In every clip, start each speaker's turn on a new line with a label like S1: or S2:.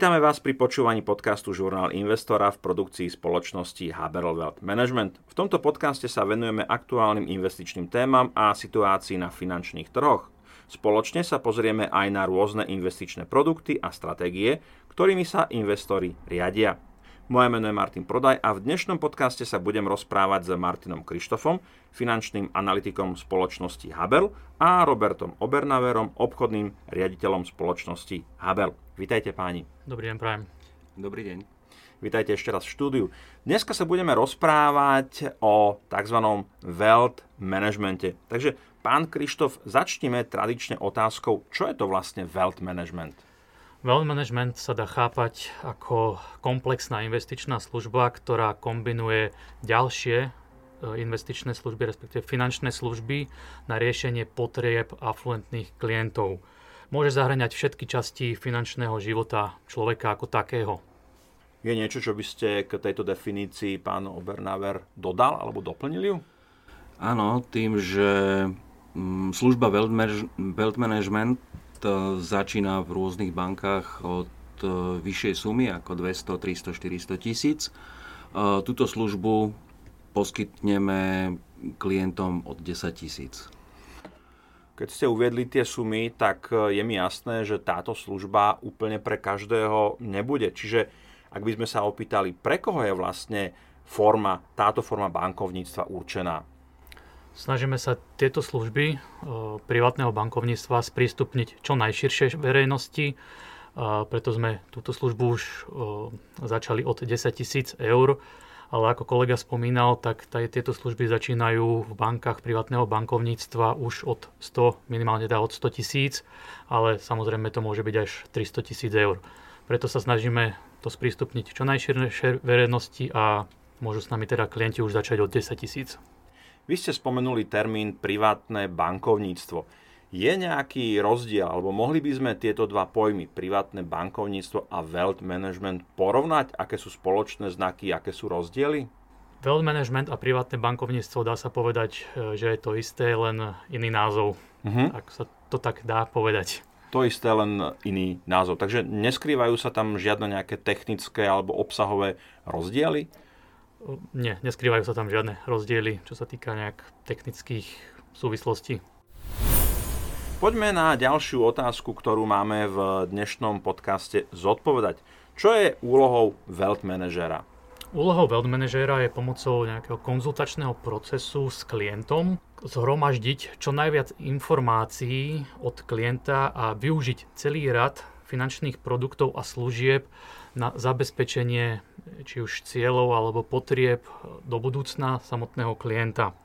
S1: Vítame vás pri počúvaní podcastu Žurnál investora v produkcii spoločnosti Haberl Wealth Management. V tomto podcaste sa venujeme aktuálnym investičným témam a situácii na finančných trhoch. Spoločne sa pozrieme aj na rôzne investičné produkty a stratégie, ktorými sa investori riadia. Moje meno je Martin Prodaj a v dnešnom podcaste sa budem rozprávať s Martinom Krištofom, finančným analytikom spoločnosti Habel a Robertom Obernaverom, obchodným riaditeľom spoločnosti Habel. Vítajte páni.
S2: Dobrý deň, prajem.
S3: Dobrý deň.
S1: Vítajte ešte raz v štúdiu. Dneska sa budeme rozprávať o tzv. wealth managemente. Takže pán Krištof, začneme tradične otázkou, čo je to vlastne wealth management?
S2: Wealth management sa dá chápať ako komplexná investičná služba, ktorá kombinuje ďalšie e, investičné služby, respektíve finančné služby na riešenie potrieb afluentných klientov. Môže zahrňať všetky časti finančného života človeka ako takého.
S1: Je niečo, čo by ste k tejto definícii pán Obernaver dodal alebo doplnili ju?
S3: Áno, tým, že mm, služba Wealth Management začína v rôznych bankách od e, vyššej sumy ako 200, 300, 400 tisíc. E, túto službu poskytneme klientom od 10 tisíc.
S1: Keď ste uviedli tie sumy, tak e, je mi jasné, že táto služba úplne pre každého nebude. Čiže ak by sme sa opýtali, pre koho je vlastne forma, táto forma bankovníctva určená?
S2: Snažíme sa tieto služby e, privátneho bankovníctva sprístupniť čo najširšej verejnosti, preto sme túto službu už e, začali od 10 tisíc eur, ale ako kolega spomínal, tak tieto služby začínajú v bankách privátneho bankovníctva už od 100, minimálne teda od 100 tisíc, ale samozrejme to môže byť až 300 tisíc eur. Preto sa snažíme to sprístupniť čo najširšej verejnosti a môžu s nami teda klienti už začať od 10 tisíc.
S1: Vy ste spomenuli termín privátne bankovníctvo. Je nejaký rozdiel, alebo mohli by sme tieto dva pojmy, privátne bankovníctvo a wealth management, porovnať? Aké sú spoločné znaky, aké sú rozdiely?
S2: Wealth management a privátne bankovníctvo dá sa povedať, e, že je to isté, len iný názov. Uh-huh. Ak sa to tak dá povedať.
S1: To isté, len iný názov. Takže neskrývajú sa tam žiadne nejaké technické alebo obsahové rozdiely?
S2: Nie, neskrývajú sa tam žiadne rozdiely, čo sa týka nejak technických súvislostí.
S1: Poďme na ďalšiu otázku, ktorú máme v dnešnom podcaste zodpovedať. Čo je úlohou wealth manažera?
S2: Úlohou wealth manažera je pomocou nejakého konzultačného procesu s klientom zhromaždiť čo najviac informácií od klienta a využiť celý rad finančných produktov a služieb na zabezpečenie či už cieľov alebo potrieb do budúcna samotného klienta.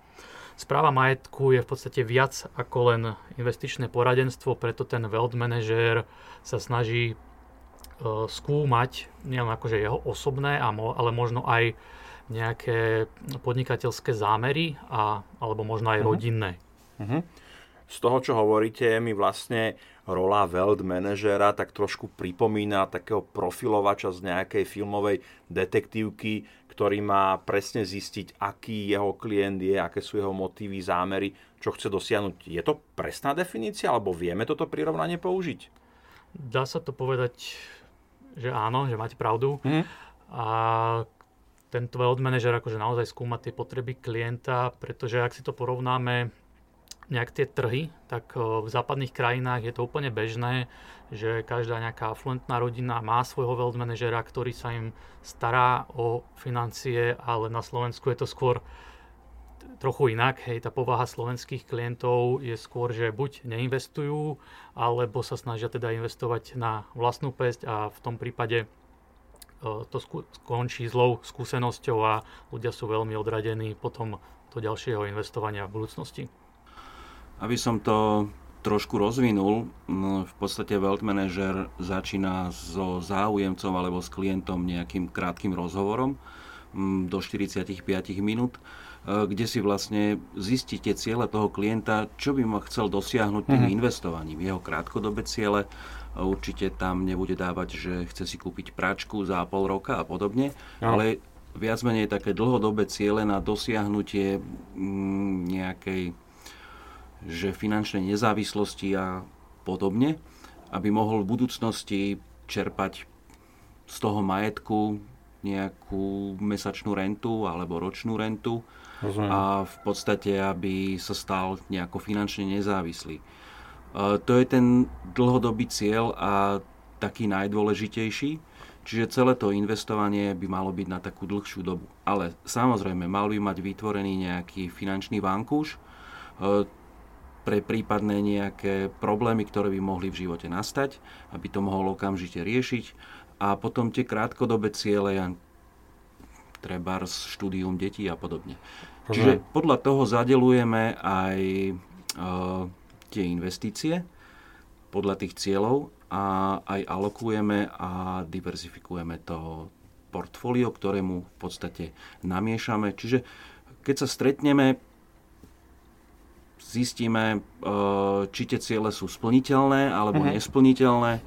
S2: Správa majetku je v podstate viac ako len investičné poradenstvo, preto ten wealth manager sa snaží e, skúmať nielen akože jeho osobné, ale možno aj nejaké podnikateľské zámery a, alebo možno aj uh-huh. rodinné. Uh-huh.
S1: Z toho, čo hovoríte, mi vlastne rola wealth manažera tak trošku pripomína takého profilovača z nejakej filmovej detektívky, ktorý má presne zistiť, aký jeho klient je, aké sú jeho motívy, zámery, čo chce dosiahnuť. Je to presná definícia, alebo vieme toto prirovnanie použiť?
S2: Dá sa to povedať, že áno, že máte pravdu. Mm. A tento wealth manager akože naozaj skúma tie potreby klienta, pretože ak si to porovnáme nejak tie trhy, tak v západných krajinách je to úplne bežné, že každá nejaká afluentná rodina má svojho wealth manažera, ktorý sa im stará o financie, ale na Slovensku je to skôr trochu inak. Hej, tá povaha slovenských klientov je skôr, že buď neinvestujú, alebo sa snažia teda investovať na vlastnú pesť a v tom prípade to skončí zlou skúsenosťou a ľudia sú veľmi odradení potom do ďalšieho investovania v budúcnosti.
S3: Aby som to trošku rozvinul, v podstate Wealth Manager začína so záujemcom alebo s klientom nejakým krátkým rozhovorom do 45 minút, e, kde si vlastne zistíte ciele toho klienta, čo by ma chcel dosiahnuť tým mm-hmm. investovaním. Jeho krátkodobé ciele, určite tam nebude dávať, že chce si kúpiť práčku za pol roka a podobne, no. ale viac menej také dlhodobé ciele na dosiahnutie nejakej že finančnej nezávislosti a podobne, aby mohol v budúcnosti čerpať z toho majetku nejakú mesačnú rentu alebo ročnú rentu Rozumiem. a v podstate, aby sa stal nejako finančne nezávislý. To je ten dlhodobý cieľ a taký najdôležitejší. Čiže celé to investovanie by malo byť na takú dlhšiu dobu. Ale samozrejme, mal by mať vytvorený nejaký finančný vankúš e, pre prípadné nejaké problémy, ktoré by mohli v živote nastať, aby to mohol okamžite riešiť. A potom tie krátkodobé ciele, treba štúdium detí a podobne. Čiže podľa toho zadelujeme aj e, tie investície podľa tých cieľov a aj alokujeme a diverzifikujeme to portfólio, ktorému v podstate namiešame. Čiže keď sa stretneme, zistíme, e, či tie ciele sú splniteľné alebo uh-huh. nesplniteľné, e,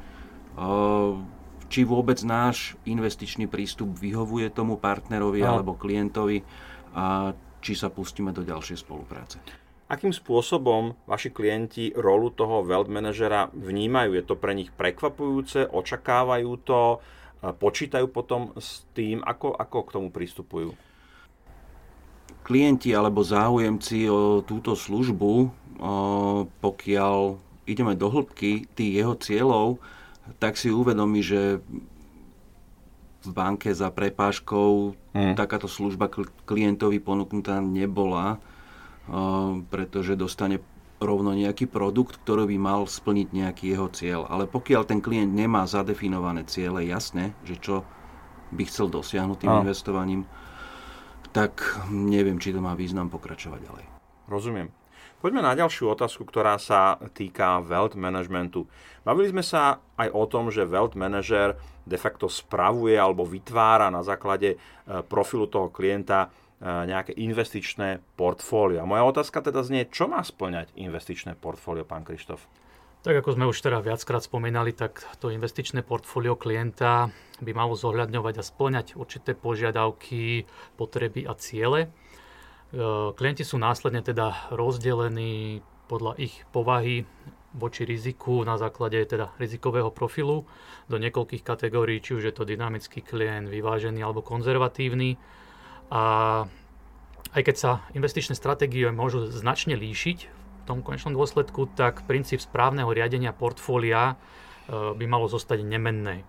S3: či vôbec náš investičný prístup vyhovuje tomu partnerovi uh-huh. alebo klientovi a či sa pustíme do ďalšej spolupráce.
S1: Akým spôsobom vaši klienti rolu toho wealth manažera vnímajú? Je to pre nich prekvapujúce? Očakávajú to? Počítajú potom s tým? Ako, ako k tomu pristupujú?
S3: Klienti alebo záujemci o túto službu, pokiaľ ideme do hĺbky tých jeho cieľov, tak si uvedomí, že v banke za prepážkou hmm. takáto služba klientovi ponúknutá nebola pretože dostane rovno nejaký produkt, ktorý by mal splniť nejaký jeho cieľ. Ale pokiaľ ten klient nemá zadefinované ciele jasne, že čo by chcel dosiahnuť tým a. investovaním, tak neviem, či to má význam pokračovať ďalej.
S1: Rozumiem. Poďme na ďalšiu otázku, ktorá sa týka wealth managementu. Bavili sme sa aj o tom, že wealth manager de facto spravuje alebo vytvára na základe e, profilu toho klienta E, nejaké investičné portfólio. Moja otázka teda znie, čo má splňať investičné portfólio, pán Krištof?
S2: Tak ako sme už teda viackrát spomínali, tak to investičné portfólio klienta by malo zohľadňovať a splňať určité požiadavky, potreby a ciele. E, klienti sú následne teda rozdelení podľa ich povahy voči riziku na základe teda rizikového profilu do niekoľkých kategórií, či už je to dynamický klient, vyvážený alebo konzervatívny a aj keď sa investičné stratégie môžu značne líšiť tom konečnom dôsledku, tak princíp správneho riadenia portfólia e, by malo zostať nemenné.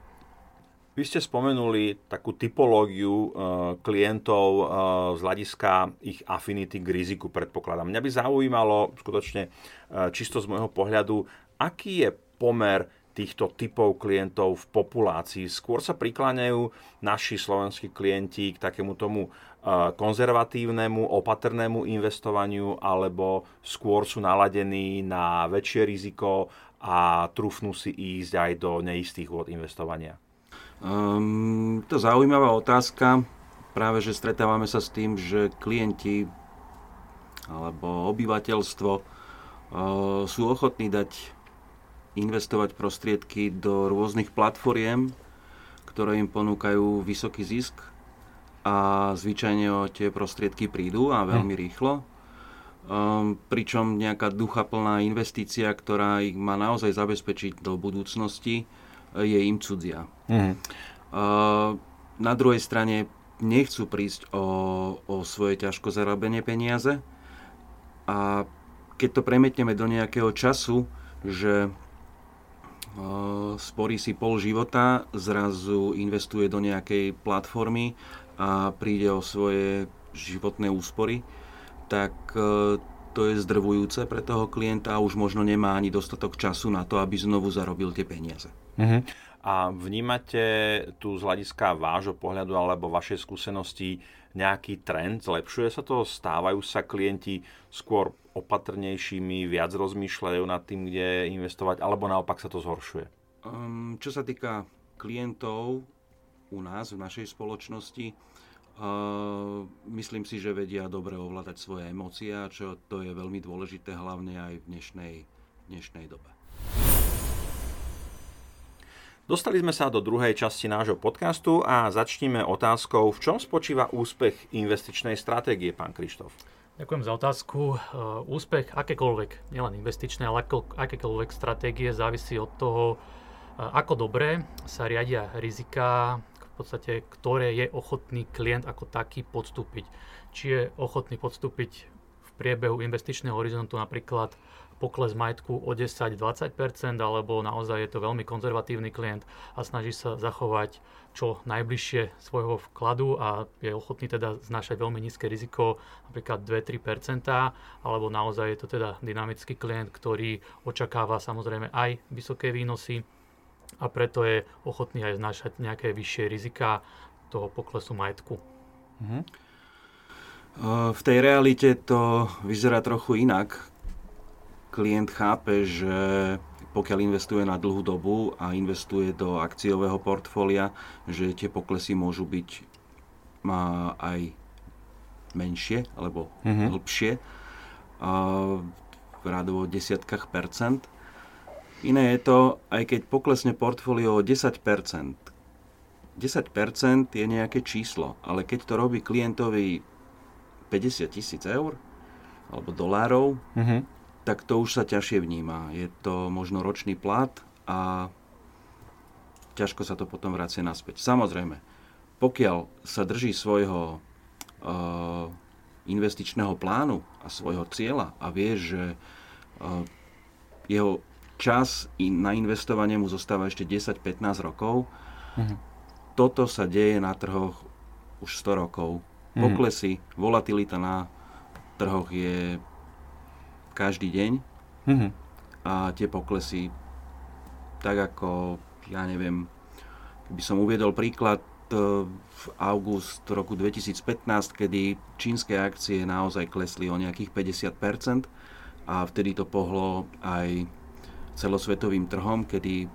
S1: Vy ste spomenuli takú typológiu e, klientov e, z hľadiska ich afinity k riziku, predpokladám. Mňa by zaujímalo skutočne čisto z môjho pohľadu, aký je pomer týchto typov klientov v populácii. Skôr sa prikláňajú naši slovenskí klienti k takému tomu konzervatívnemu, opatrnému investovaniu, alebo skôr sú naladení na väčšie riziko a trúfnú si ísť aj do neistých vôd investovania?
S3: Um, to zaujímavá otázka. Práve, že stretávame sa s tým, že klienti alebo obyvateľstvo uh, sú ochotní dať investovať prostriedky do rôznych platformiem, ktoré im ponúkajú vysoký zisk a zvyčajne o tie prostriedky prídu a veľmi hm. rýchlo. Um, pričom nejaká duchaplná investícia, ktorá ich má naozaj zabezpečiť do budúcnosti, je im cudzia. Mm. Uh, na druhej strane nechcú prísť o, o svoje ťažko zarobené peniaze a keď to premietneme do nejakého času, že uh, sporí si pol života, zrazu investuje do nejakej platformy a príde o svoje životné úspory, tak e, to je zdrvujúce pre toho klienta a už možno nemá ani dostatok času na to, aby znovu zarobil tie peniaze. Uh-huh.
S1: A vnímate tu z hľadiska vášho pohľadu alebo vašej skúsenosti nejaký trend? Zlepšuje sa to? Stávajú sa klienti skôr opatrnejšími, viac rozmýšľajú nad tým, kde investovať, alebo naopak sa to zhoršuje?
S3: Um, čo sa týka klientov u nás, v našej spoločnosti, myslím si, že vedia dobre ovládať svoje emócie, čo to je veľmi dôležité hlavne aj v dnešnej, dnešnej dobe.
S1: Dostali sme sa do druhej časti nášho podcastu a začníme otázkou, v čom spočíva úspech investičnej stratégie, pán Krištof.
S2: Ďakujem za otázku. Úspech akékoľvek, nielen investičnej, ale akékoľvek stratégie závisí od toho, ako dobre sa riadia rizika, podstate, ktoré je ochotný klient ako taký podstúpiť. Či je ochotný podstúpiť v priebehu investičného horizontu napríklad pokles majetku o 10-20%, alebo naozaj je to veľmi konzervatívny klient a snaží sa zachovať čo najbližšie svojho vkladu a je ochotný teda znašať veľmi nízke riziko, napríklad 2-3%, alebo naozaj je to teda dynamický klient, ktorý očakáva samozrejme aj vysoké výnosy a preto je ochotný aj znašať nejaké vyššie rizika toho poklesu majetku. Mhm.
S3: V tej realite to vyzerá trochu inak klient chápe, že pokiaľ investuje na dlhú dobu a investuje do akciového portfólia, že tie poklesy môžu byť má aj menšie alebo mm-hmm. hĺbšie, v rádovo desiatkách percent. Iné je to, aj keď poklesne portfólio o 10% 10% je nejaké číslo, ale keď to robí klientovi 50 tisíc eur alebo dolárov, mm-hmm tak to už sa ťažšie vníma. Je to možno ročný plat a ťažko sa to potom vracia naspäť. Samozrejme, pokiaľ sa drží svojho uh, investičného plánu a svojho cieľa a vie, že uh, jeho čas na investovanie mu zostáva ešte 10-15 rokov, mhm. toto sa deje na trhoch už 100 rokov. Mhm. Poklesy, volatilita na trhoch je každý deň mm-hmm. a tie poklesy, tak ako, ja neviem, by som uviedol príklad e, v august roku 2015, kedy čínske akcie naozaj klesli o nejakých 50% a vtedy to pohlo aj celosvetovým trhom, kedy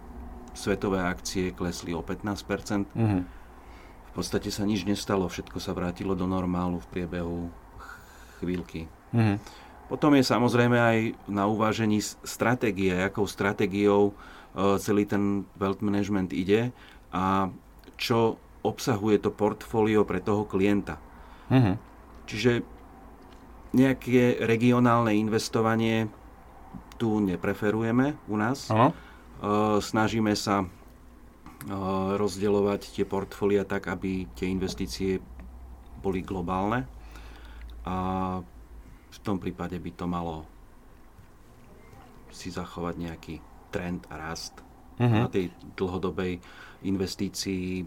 S3: svetové akcie klesli o 15%. Mm-hmm. V podstate sa nič nestalo, všetko sa vrátilo do normálu v priebehu chvíľky. Mm-hmm. Potom je samozrejme aj na uvážení stratégie, akou stratégiou e, celý ten wealth management ide a čo obsahuje to portfólio pre toho klienta. Uh-huh. Čiže nejaké regionálne investovanie tu nepreferujeme u nás. Uh-huh. Snažíme sa rozdeľovať tie portfólia tak, aby tie investície boli globálne. A v tom prípade by to malo si zachovať nejaký trend a rast. Uh-huh. Na tej dlhodobej investícii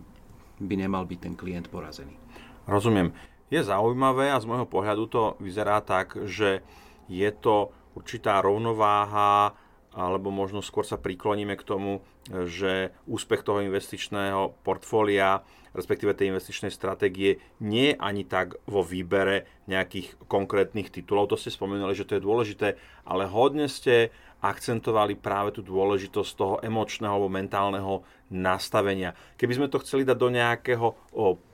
S3: by nemal byť ten klient porazený.
S1: Rozumiem. Je zaujímavé a z môjho pohľadu to vyzerá tak, že je to určitá rovnováha alebo možno skôr sa prikloníme k tomu, že úspech toho investičného portfólia, respektíve tej investičnej stratégie, nie je ani tak vo výbere nejakých konkrétnych titulov. To ste spomenuli, že to je dôležité, ale hodne ste akcentovali práve tú dôležitosť toho emočného alebo mentálneho nastavenia. Keby sme to chceli dať do nejakého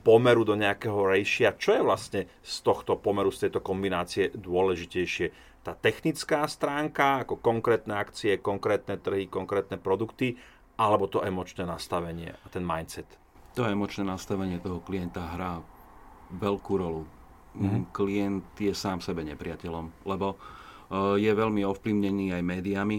S1: pomeru, do nejakého ratio, čo je vlastne z tohto pomeru, z tejto kombinácie dôležitejšie? tá technická stránka, ako konkrétne akcie, konkrétne trhy, konkrétne produkty, alebo to emočné nastavenie a ten mindset?
S3: To emočné nastavenie toho klienta hrá veľkú rolu. Mm-hmm. Klient je sám sebe nepriateľom, lebo je veľmi ovplyvnený aj médiami,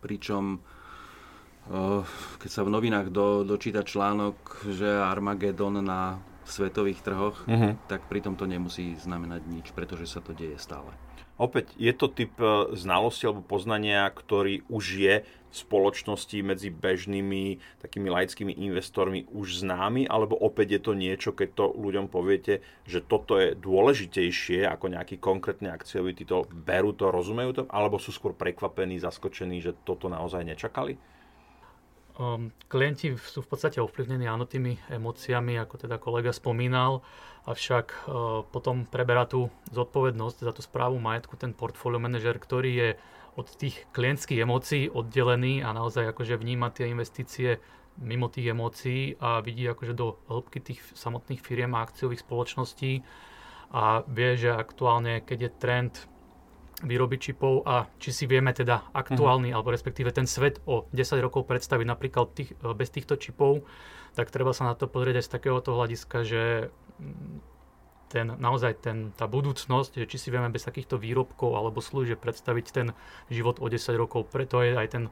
S3: pričom uh, keď sa v novinách do, dočíta článok, že Armagedon na svetových trhoch, mm-hmm. tak pritom to nemusí znamenať nič, pretože sa to deje stále.
S1: Opäť, je to typ e, znalosti alebo poznania, ktorý už je spoločnosti medzi bežnými takými laickými investormi už známy, alebo opäť je to niečo, keď to ľuďom poviete, že toto je dôležitejšie ako nejaký konkrétny akciový titul, berú to, rozumejú to, alebo sú skôr prekvapení, zaskočení, že toto naozaj nečakali?
S2: Um, klienti sú v podstate ovplyvnení áno tými emóciami, ako teda kolega spomínal, avšak uh, potom preberá tú zodpovednosť za tú správu majetku ten portfólio manažer, ktorý je od tých klientských emócií oddelený a naozaj akože vníma tie investície mimo tých emócií a vidí akože do hĺbky tých samotných firiem a akciových spoločností a vie, že aktuálne, keď je trend výroby čipov a či si vieme teda aktuálny, uh-huh. alebo respektíve ten svet o 10 rokov predstaviť napríklad tých, bez týchto čipov, tak treba sa na to pozrieť aj z takéhoto hľadiska, že ten, naozaj ten, tá budúcnosť, že či si vieme bez takýchto výrobkov alebo služieb predstaviť ten život o 10 rokov. Preto je aj ten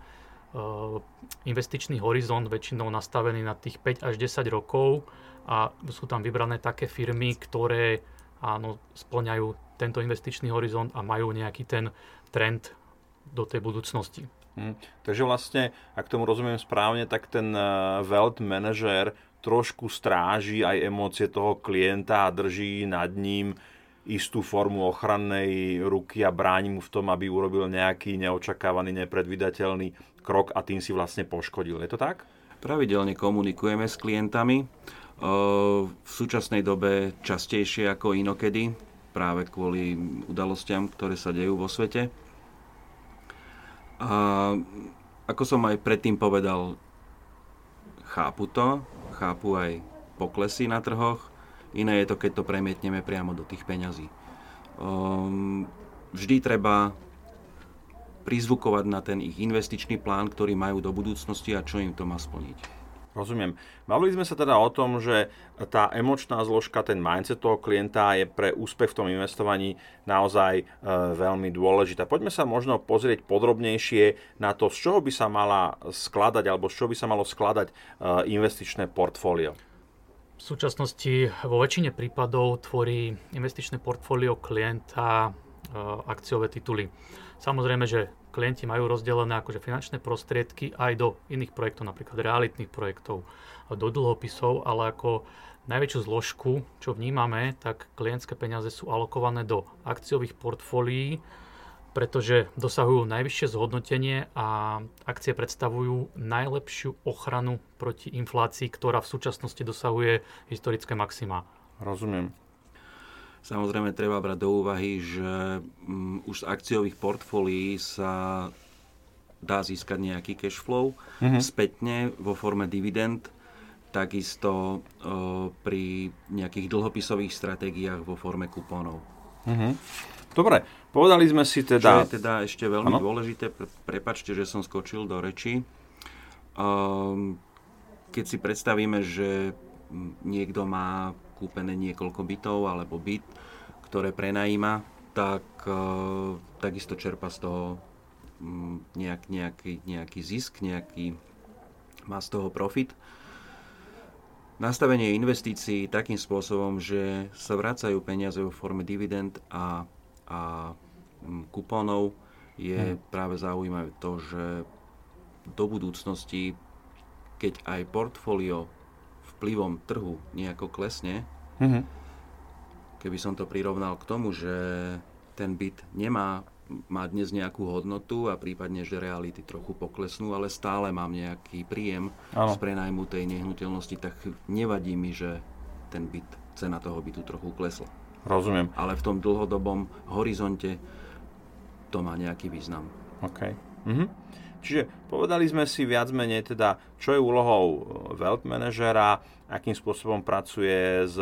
S2: investičný horizont väčšinou nastavený na tých 5 až 10 rokov a sú tam vybrané také firmy, ktoré áno, splňajú tento investičný horizont a majú nejaký ten trend do tej budúcnosti.
S1: Hmm. Takže vlastne, ak tomu rozumiem správne, tak ten uh, wealth manager trošku stráži aj emócie toho klienta a drží nad ním istú formu ochrannej ruky a bráni mu v tom, aby urobil nejaký neočakávaný, nepredvydateľný krok a tým si vlastne poškodil. Je to tak?
S3: Pravidelne komunikujeme s klientami. V súčasnej dobe častejšie ako inokedy, práve kvôli udalostiam, ktoré sa dejú vo svete. A ako som aj predtým povedal, chápu to, chápu aj poklesy na trhoch, Iné je to, keď to premietneme priamo do tých peňazí. Um, vždy treba prizvukovať na ten ich investičný plán, ktorý majú do budúcnosti a čo im to má splniť.
S1: Rozumiem. Bavili sme sa teda o tom, že tá emočná zložka, ten mindset toho klienta je pre úspech v tom investovaní naozaj e, veľmi dôležitá. Poďme sa možno pozrieť podrobnejšie na to, z čoho by sa mala skladať alebo z čoho by sa malo skladať e, investičné portfólio.
S2: V súčasnosti vo väčšine prípadov tvorí investičné portfólio klienta e, akciové tituly. Samozrejme, že klienti majú rozdelené akože finančné prostriedky aj do iných projektov, napríklad realitných projektov, do dlhopisov, ale ako najväčšiu zložku, čo vnímame, tak klientské peniaze sú alokované do akciových portfólií, pretože dosahujú najvyššie zhodnotenie a akcie predstavujú najlepšiu ochranu proti inflácii, ktorá v súčasnosti dosahuje historické maxima.
S1: Rozumiem.
S3: Samozrejme treba brať do úvahy, že um, už z akciových portfólií sa dá získať nejaký cash flow mm-hmm. spätne vo forme dividend, takisto uh, pri nejakých dlhopisových stratégiách vo forme kupónov.
S1: Mm-hmm. Dobre, povedali sme si teda...
S3: Čo je teda ešte veľmi ano? dôležité, prepačte, že som skočil do reči. Um, keď si predstavíme, že niekto má kúpené niekoľko bytov alebo byt, ktoré prenajíma, tak uh, takisto čerpa z toho um, nejak, nejaký, nejaký zisk, nejaký, má z toho profit. Nastavenie investícií takým spôsobom, že sa vracajú peniaze vo forme dividend a a mm, kupónov je hmm. práve zaujímavé to, že do budúcnosti, keď aj portfólio vplyvom trhu nejako klesne, hmm. keby som to prirovnal k tomu, že ten byt nemá má dnes nejakú hodnotu a prípadne, že reality trochu poklesnú, ale stále mám nejaký príjem ano. z prenajmu tej nehnuteľnosti, tak nevadí mi, že ten byt, cena toho bytu trochu klesla.
S1: Rozumiem.
S3: Ale v tom dlhodobom horizonte to má nejaký význam.
S1: OK. Mhm. Čiže povedali sme si viac menej teda, čo je úlohou e, wealth manažera, akým spôsobom pracuje s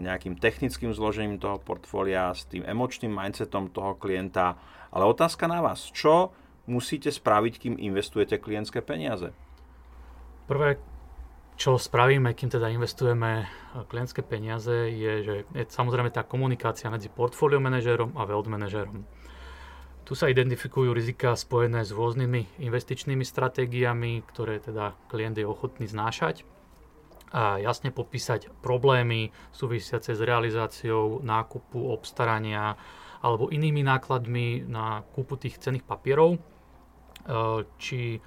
S1: nejakým technickým zložením toho portfólia, s tým emočným mindsetom toho klienta. Ale otázka na vás, čo musíte spraviť, kým investujete klientské peniaze?
S2: Prvé, čo spravíme, kým teda investujeme eh, klientské peniaze, je, že je samozrejme tá komunikácia medzi portfólio manažérom a wealth manažérom. Tu sa identifikujú rizika spojené s rôznymi investičnými stratégiami, ktoré teda klient je ochotný znášať a jasne popísať problémy súvisiace s realizáciou nákupu, obstarania alebo inými nákladmi na kúpu tých cených papierov, eh, či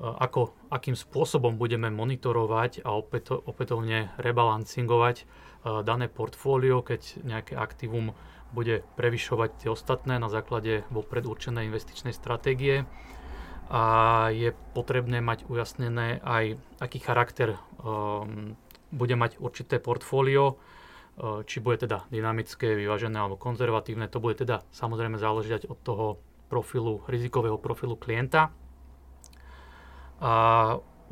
S2: ako, akým spôsobom budeme monitorovať a opäto, opätovne rebalancingovať e, dané portfólio, keď nejaké aktívum bude prevyšovať tie ostatné na základe vopred určenej investičnej stratégie a je potrebné mať ujasnené aj, aký charakter um, bude mať určité portfólio, uh, či bude teda dynamické, vyvážené alebo konzervatívne. To bude teda samozrejme záležať od toho profilu, rizikového profilu klienta a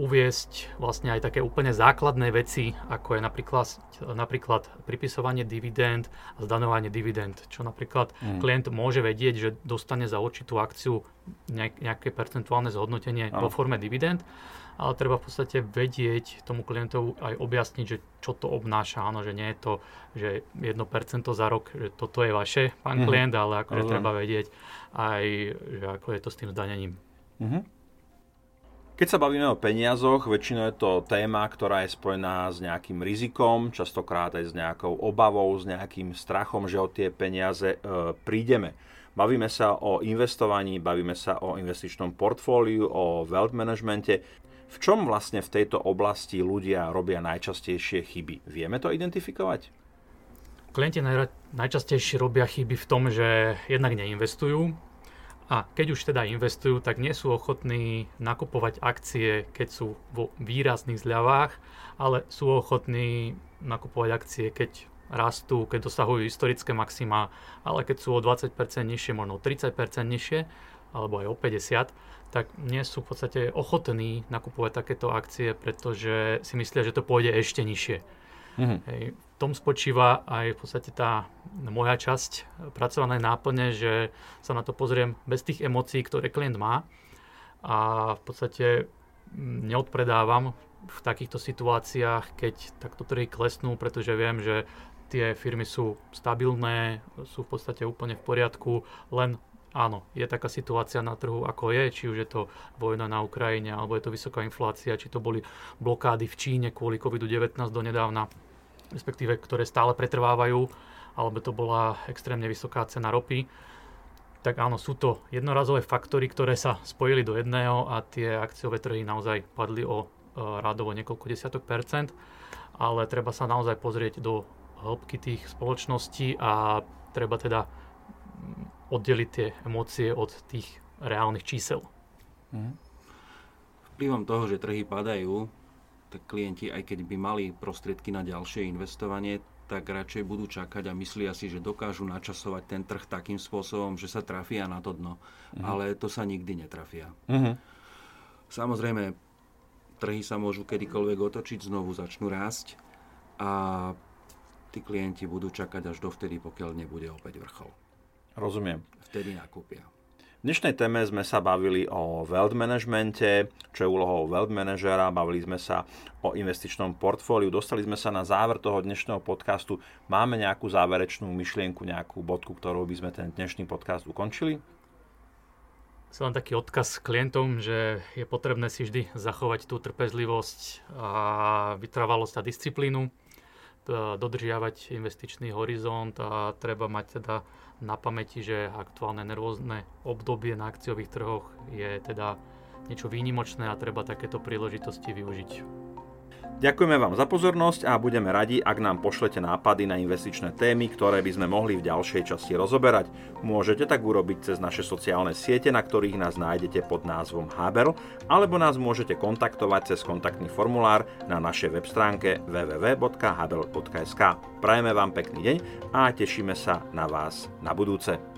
S2: uviesť vlastne aj také úplne základné veci, ako je napríklad, napríklad pripisovanie dividend a zdanovanie dividend, čo napríklad mm. klient môže vedieť, že dostane za určitú akciu nejaké percentuálne zhodnotenie oh. vo forme dividend, ale treba v podstate vedieť tomu klientovi aj objasniť, že čo to obnáša, áno, že nie je to, že 1% za rok, že toto je vaše, pán mm. klient, ale akože treba vedieť aj, že ako je to s tým zdanením.
S1: Mm-hmm. Keď sa bavíme o peniazoch, väčšinou je to téma, ktorá je spojená s nejakým rizikom, častokrát aj s nejakou obavou, s nejakým strachom, že o tie peniaze e, prídeme. Bavíme sa o investovaní, bavíme sa o investičnom portfóliu, o wealth managemente. V čom vlastne v tejto oblasti ľudia robia najčastejšie chyby? Vieme to identifikovať?
S2: Klienti najčastejšie robia chyby v tom, že jednak neinvestujú, a keď už teda investujú, tak nie sú ochotní nakupovať akcie, keď sú vo výrazných zľavách, ale sú ochotní nakupovať akcie, keď rastú, keď dosahujú historické maxima, ale keď sú o 20% nižšie, možno o 30% nižšie, alebo aj o 50%, tak nie sú v podstate ochotní nakupovať takéto akcie, pretože si myslia, že to pôjde ešte nižšie. Mm-hmm. Hej, v tom spočíva aj v podstate tá moja časť pracovanej náplne, že sa na to pozriem bez tých emócií, ktoré klient má. A v podstate neodpredávam v takýchto situáciách, keď takto trhy klesnú, pretože viem, že tie firmy sú stabilné, sú v podstate úplne v poriadku, len áno, je taká situácia na trhu, ako je, či už je to vojna na Ukrajine, alebo je to vysoká inflácia, či to boli blokády v Číne kvôli COVID-19 do nedávna respektíve ktoré stále pretrvávajú, alebo to bola extrémne vysoká cena ropy, tak áno, sú to jednorazové faktory, ktoré sa spojili do jedného a tie akciové trhy naozaj padli o e, rádovo niekoľko desiatok percent, ale treba sa naozaj pozrieť do hĺbky tých spoločností a treba teda oddeliť tie emócie od tých reálnych čísel.
S3: Mhm. Vplyvom toho, že trhy padajú, tak klienti, aj keď by mali prostriedky na ďalšie investovanie, tak radšej budú čakať a myslia si, že dokážu načasovať ten trh takým spôsobom, že sa trafia na to dno. Uh-huh. Ale to sa nikdy netrafia. Uh-huh. Samozrejme, trhy sa môžu kedykoľvek otočiť, znovu začnú rásť a tí klienti budú čakať až dovtedy, pokiaľ nebude opäť vrchol.
S1: Rozumiem.
S3: Vtedy nakúpia.
S1: V dnešnej téme sme sa bavili o wealth managemente, čo je úlohou wealth manažera, bavili sme sa o investičnom portfóliu, dostali sme sa na záver toho dnešného podcastu. Máme nejakú záverečnú myšlienku, nejakú bodku, ktorou by sme ten dnešný podcast ukončili?
S2: Chcem len taký odkaz klientom, že je potrebné si vždy zachovať tú trpezlivosť a vytrvalosť a disciplínu, dodržiavať investičný horizont a treba mať teda na pamäti, že aktuálne nervózne obdobie na akciových trhoch je teda niečo výnimočné a treba takéto príležitosti využiť.
S1: Ďakujeme vám za pozornosť a budeme radi, ak nám pošlete nápady na investičné témy, ktoré by sme mohli v ďalšej časti rozoberať. Môžete tak urobiť cez naše sociálne siete, na ktorých nás nájdete pod názvom Haber, alebo nás môžete kontaktovať cez kontaktný formulár na našej web stránke www.habel.sk. Prajeme vám pekný deň a tešíme sa na vás na budúce.